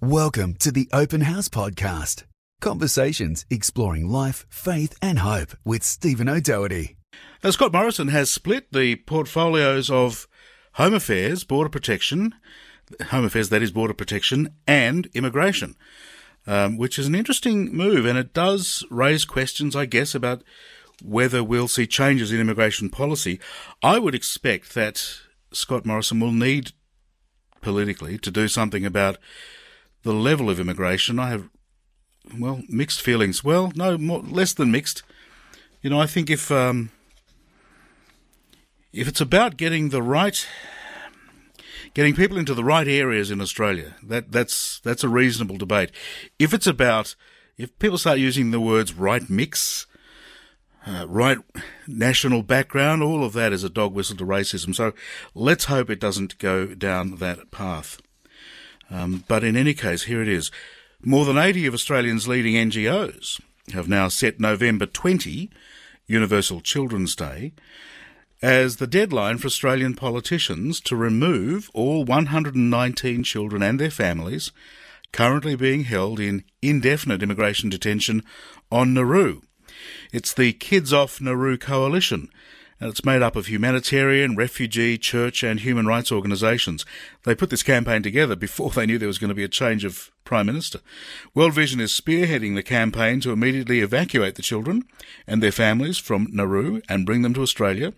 Welcome to the Open House Podcast. Conversations exploring life, faith, and hope with Stephen O'Doherty. Now, Scott Morrison has split the portfolios of Home Affairs, Border Protection, Home Affairs, that is Border Protection, and Immigration, um, which is an interesting move, and it does raise questions, I guess, about whether we'll see changes in immigration policy. I would expect that Scott Morrison will need politically to do something about the level of immigration, I have, well, mixed feelings. Well, no, more, less than mixed. You know, I think if um, if it's about getting the right, getting people into the right areas in Australia, that that's that's a reasonable debate. If it's about if people start using the words right mix, uh, right national background, all of that is a dog whistle to racism. So let's hope it doesn't go down that path. Um, but in any case, here it is. More than 80 of Australia's leading NGOs have now set November 20, Universal Children's Day, as the deadline for Australian politicians to remove all 119 children and their families currently being held in indefinite immigration detention on Nauru. It's the Kids Off Nauru Coalition and it's made up of humanitarian, refugee, church, and human rights organisations. They put this campaign together before they knew there was going to be a change of Prime Minister. World Vision is spearheading the campaign to immediately evacuate the children and their families from Nauru and bring them to Australia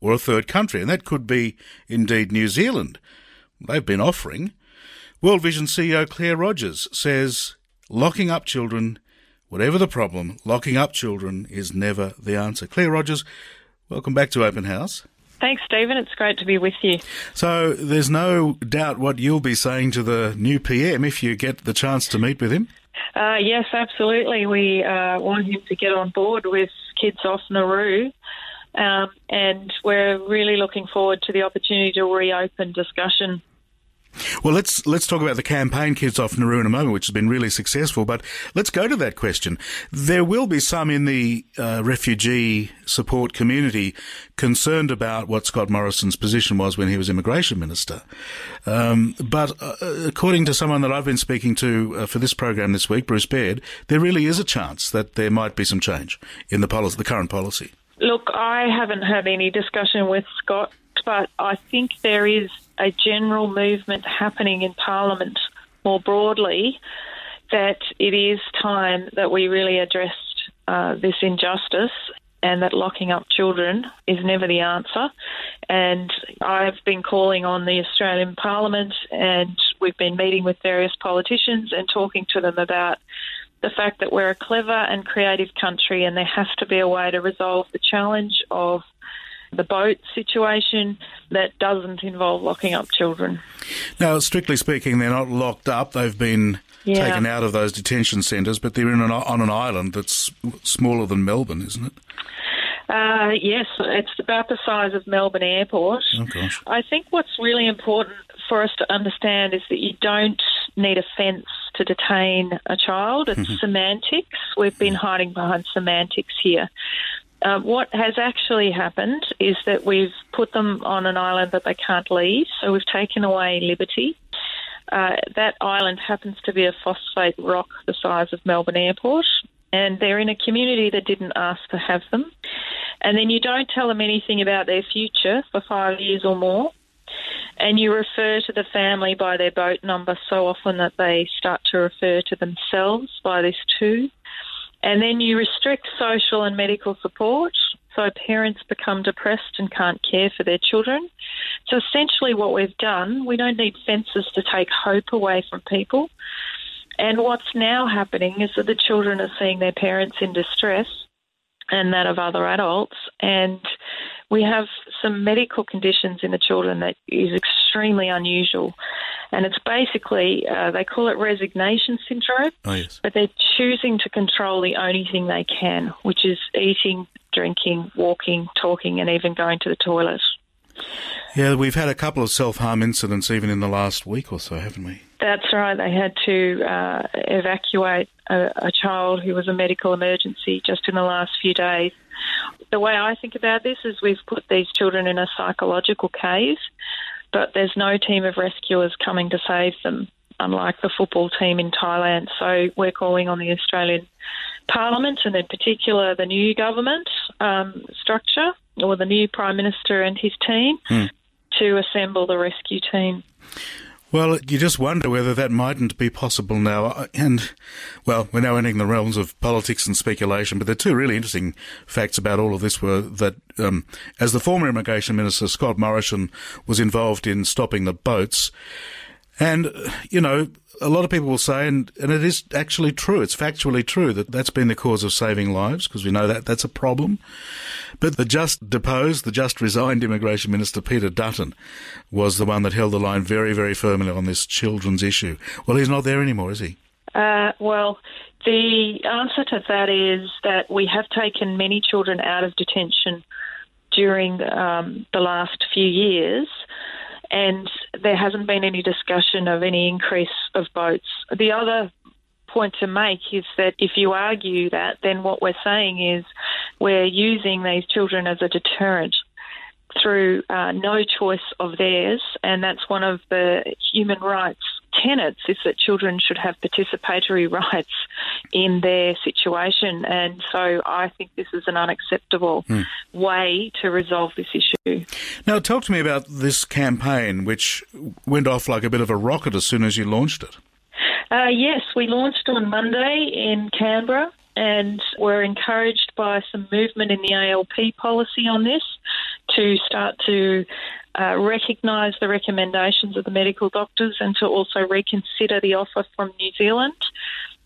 or a third country, and that could be indeed New Zealand. They've been offering. World Vision CEO Claire Rogers says locking up children, whatever the problem, locking up children is never the answer. Claire Rogers, Welcome back to Open House. Thanks, Stephen. It's great to be with you. So, there's no doubt what you'll be saying to the new PM if you get the chance to meet with him. Uh, yes, absolutely. We uh, want him to get on board with Kids Off Nauru. Um, and we're really looking forward to the opportunity to reopen discussion well, let's let's talk about the campaign Kids Off Nauru in a moment, which has been really successful. But let's go to that question. There will be some in the uh, refugee support community concerned about what Scott Morrison's position was when he was immigration minister. Um, but uh, according to someone that I've been speaking to uh, for this program this week, Bruce Baird, there really is a chance that there might be some change in the policy, the current policy. Look, I haven't had any discussion with Scott, but I think there is a general movement happening in Parliament more broadly that it is time that we really addressed uh, this injustice and that locking up children is never the answer. And I've been calling on the Australian Parliament and we've been meeting with various politicians and talking to them about the fact that we're a clever and creative country and there has to be a way to resolve the challenge of the boat situation that doesn't involve locking up children. Now, strictly speaking, they're not locked up. They've been yeah. taken out of those detention centres, but they're in an, on an island that's smaller than Melbourne, isn't it? Uh, yes, it's about the size of Melbourne Airport. Oh, gosh. I think what's really important for us to understand is that you don't need a fence to detain a child. It's semantics. We've been hiding behind semantics here. Uh, what has actually happened is that we've put them on an island that they can't leave, so we've taken away liberty. Uh, that island happens to be a phosphate rock the size of Melbourne Airport, and they're in a community that didn't ask to have them. And then you don't tell them anything about their future for five years or more, and you refer to the family by their boat number so often that they start to refer to themselves by this too. And then you restrict social and medical support, so parents become depressed and can't care for their children. So essentially, what we've done, we don't need fences to take hope away from people. And what's now happening is that the children are seeing their parents in distress and that of other adults. And we have some medical conditions in the children that is extremely unusual. And it's basically, uh, they call it resignation syndrome, oh, yes. but they're choosing to control the only thing they can, which is eating, drinking, walking, talking, and even going to the toilet. Yeah, we've had a couple of self harm incidents even in the last week or so, haven't we? That's right. They had to uh, evacuate a, a child who was a medical emergency just in the last few days. The way I think about this is we've put these children in a psychological cave, but there's no team of rescuers coming to save them. unlike the football team in Thailand. So we're calling on the Australian Parliament and in particular the new government um, structure or the new Prime Minister and his team Hmm. to assemble the rescue team. Well, you just wonder whether that mightn't be possible now. And, well, we're now entering the realms of politics and speculation, but the two really interesting facts about all of this were that, um, as the former Immigration Minister, Scott Morrison, was involved in stopping the boats, and, you know, a lot of people will say, and, and it is actually true, it's factually true, that that's been the cause of saving lives, because we know that that's a problem. But the just deposed, the just resigned Immigration Minister, Peter Dutton, was the one that held the line very, very firmly on this children's issue. Well, he's not there anymore, is he? Uh, well, the answer to that is that we have taken many children out of detention during um, the last few years, and there hasn't been any discussion of any increase of boats. The other point to make is that if you argue that, then what we're saying is we're using these children as a deterrent through uh, no choice of theirs, and that's one of the human rights tenets is that children should have participatory rights in their situation, and so I think this is an unacceptable way to resolve this issue. Now, talk to me about this campaign, which went off like a bit of a rocket as soon as you launched it. Uh, yes, we launched on Monday in Canberra and we're encouraged by some movement in the ALP policy on this to start to uh, recognise the recommendations of the medical doctors and to also reconsider the offer from New Zealand.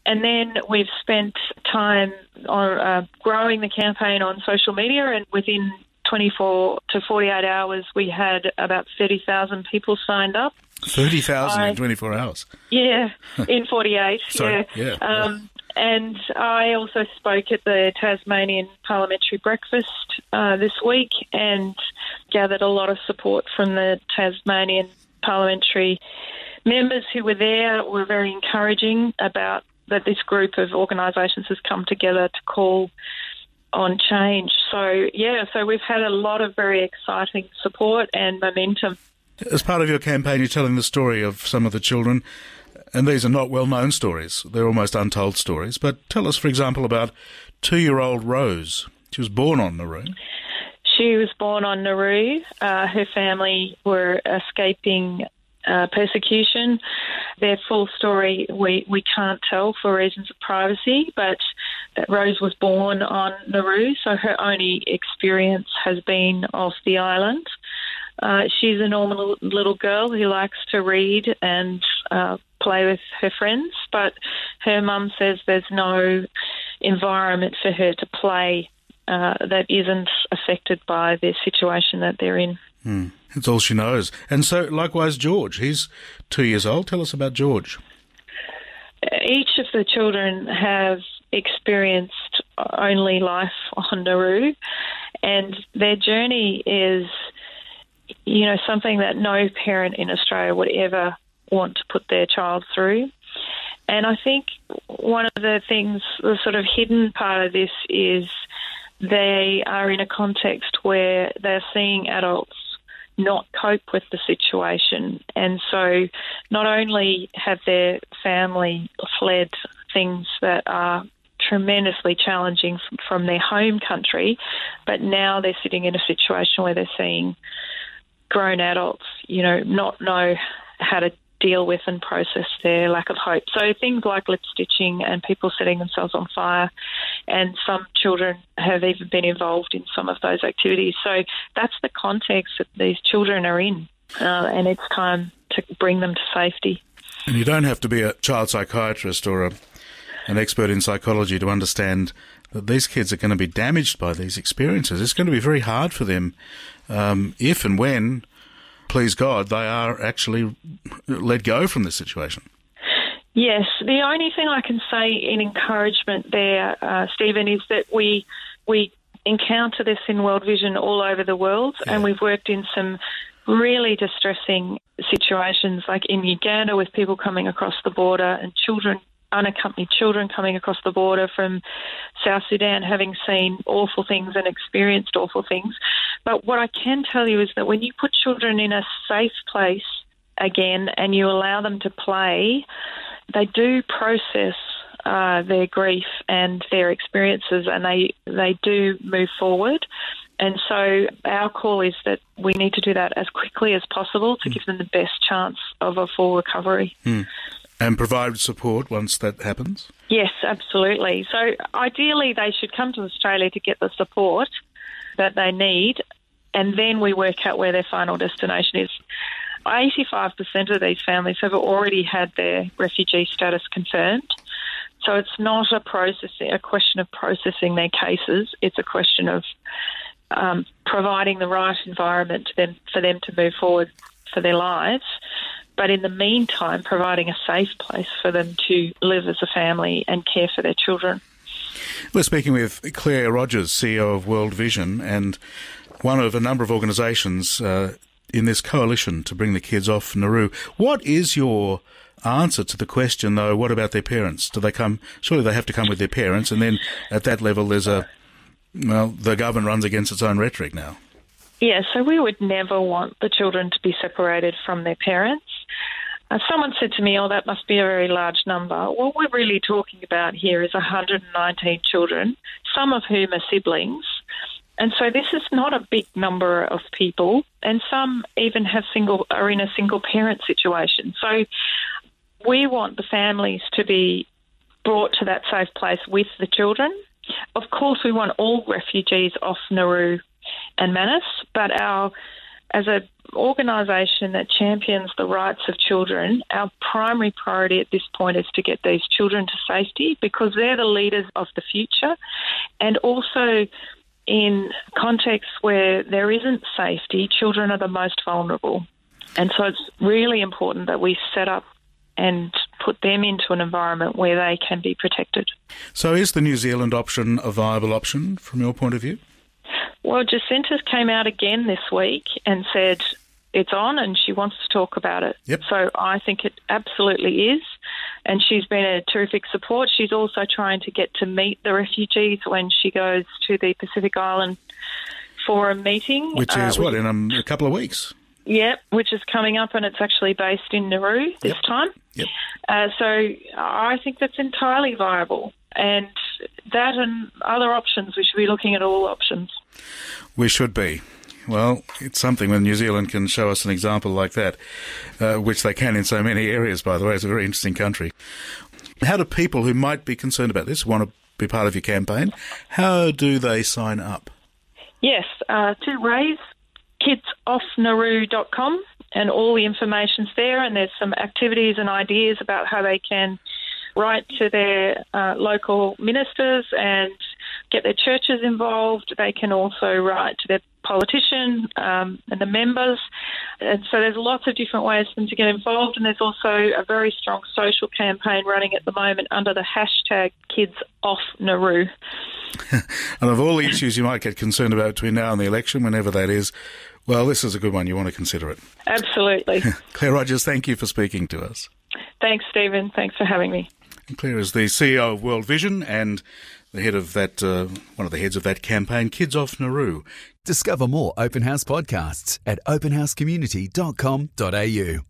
And then we've spent time on uh, growing the campaign on social media, and within 24 to 48 hours, we had about 30,000 people signed up. 30,000 in 24 hours. Yeah, in 48. Sorry, yeah. yeah, Um, and I also spoke at the Tasmanian Parliamentary Breakfast uh, this week and gathered a lot of support from the Tasmanian parliamentary members who were there. Were very encouraging about that this group of organisations has come together to call on change. So yeah, so we've had a lot of very exciting support and momentum. As part of your campaign, you're telling the story of some of the children, and these are not well known stories. They're almost untold stories. But tell us, for example, about two year old Rose. She was born on Nauru. She was born on Nauru. Uh, her family were escaping uh, persecution. Their full story we, we can't tell for reasons of privacy, but Rose was born on Nauru, so her only experience has been off the island. Uh, she's a normal little girl who likes to read and uh, play with her friends, but her mum says there's no environment for her to play uh, that isn't affected by the situation that they're in. That's all she knows. And so, likewise, George. He's two years old. Tell us about George. Each of the children have experienced only life on Nauru, and their journey is, you know, something that no parent in Australia would ever want to put their child through. And I think one of the things, the sort of hidden part of this is they are in a context where they're seeing adults not cope with the situation. And so not only have their family fled things that are tremendously challenging from their home country, but now they're sitting in a situation where they're seeing grown adults, you know, not know how to deal with and process their lack of hope. So things like lip stitching and people setting themselves on fire, and some children have even been involved in some of those activities. So that's the context that these children are in, uh, and it's time to bring them to safety. And you don't have to be a child psychiatrist or a, an expert in psychology to understand that these kids are going to be damaged by these experiences. It's going to be very hard for them um, if and when, please God, they are actually let go from this situation. Yes, the only thing I can say in encouragement there, uh, Stephen, is that we we encounter this in World Vision all over the world, and we've worked in some really distressing situations, like in Uganda, with people coming across the border and children. Unaccompanied children coming across the border from South Sudan having seen awful things and experienced awful things. But what I can tell you is that when you put children in a safe place again and you allow them to play, they do process uh, their grief and their experiences, and they they do move forward. And so our call is that we need to do that as quickly as possible to mm. give them the best chance of a full recovery. Mm. And provide support once that happens? Yes, absolutely. So ideally, they should come to Australia to get the support that they need, and then we work out where their final destination is. 85% of these families have already had their refugee status confirmed. So it's not a processing, a question of processing their cases. It's a question of um, providing the right environment them, for them to move forward for their lives. But in the meantime, providing a safe place for them to live as a family and care for their children. We're speaking with Claire Rogers, CEO of World Vision, and one of a number of organisations uh, in this coalition to bring the kids off Nauru. What is your answer to the question, though, what about their parents? Do they come? Surely they have to come with their parents, and then at that level, there's a well, the government runs against its own rhetoric now. Yeah, so we would never want the children to be separated from their parents. Uh, someone said to me, "Oh, that must be a very large number." What we're really talking about here is 119 children, some of whom are siblings. And so this is not a big number of people, and some even have single are in a single parent situation. So we want the families to be brought to that safe place with the children. Of course, we want all refugees off Nauru and Manus, but our as an organisation that champions the rights of children, our primary priority at this point is to get these children to safety because they're the leaders of the future, and also in contexts where there isn't safety, children are the most vulnerable. And so it's really important that we set up and put them into an environment where they can be protected. So, is the New Zealand option a viable option from your point of view? Well, Jacinda came out again this week and said it's on and she wants to talk about it. Yep. So I think it absolutely is. And she's been a terrific support. She's also trying to get to meet the refugees when she goes to the Pacific Island Forum meeting. Which is uh, what, in a, a couple of weeks? Yep, which is coming up, and it's actually based in Nauru this yep. time. Yep. Uh, so I think that's entirely viable, and that and other options, we should be looking at all options. We should be. Well, it's something when New Zealand can show us an example like that, uh, which they can in so many areas, by the way. It's a very interesting country. How do people who might be concerned about this want to be part of your campaign? How do they sign up? Yes, uh, to raise kidsoffnauru.com and all the information's there and there's some activities and ideas about how they can write to their uh, local ministers and get their churches involved. They can also write to their politician um, and the members. And so there's lots of different ways for them to get involved. And there's also a very strong social campaign running at the moment under the hashtag Kids Off Nauru. and of all the issues you might get concerned about between now and the election, whenever that is, well, this is a good one. You want to consider it. Absolutely. Claire Rogers, thank you for speaking to us. Thanks, Stephen. Thanks for having me. Claire is the CEO of World Vision and the head of that, uh, one of the heads of that campaign, Kids Off Nauru. Discover more Open House podcasts at openhousecommunity.com.au.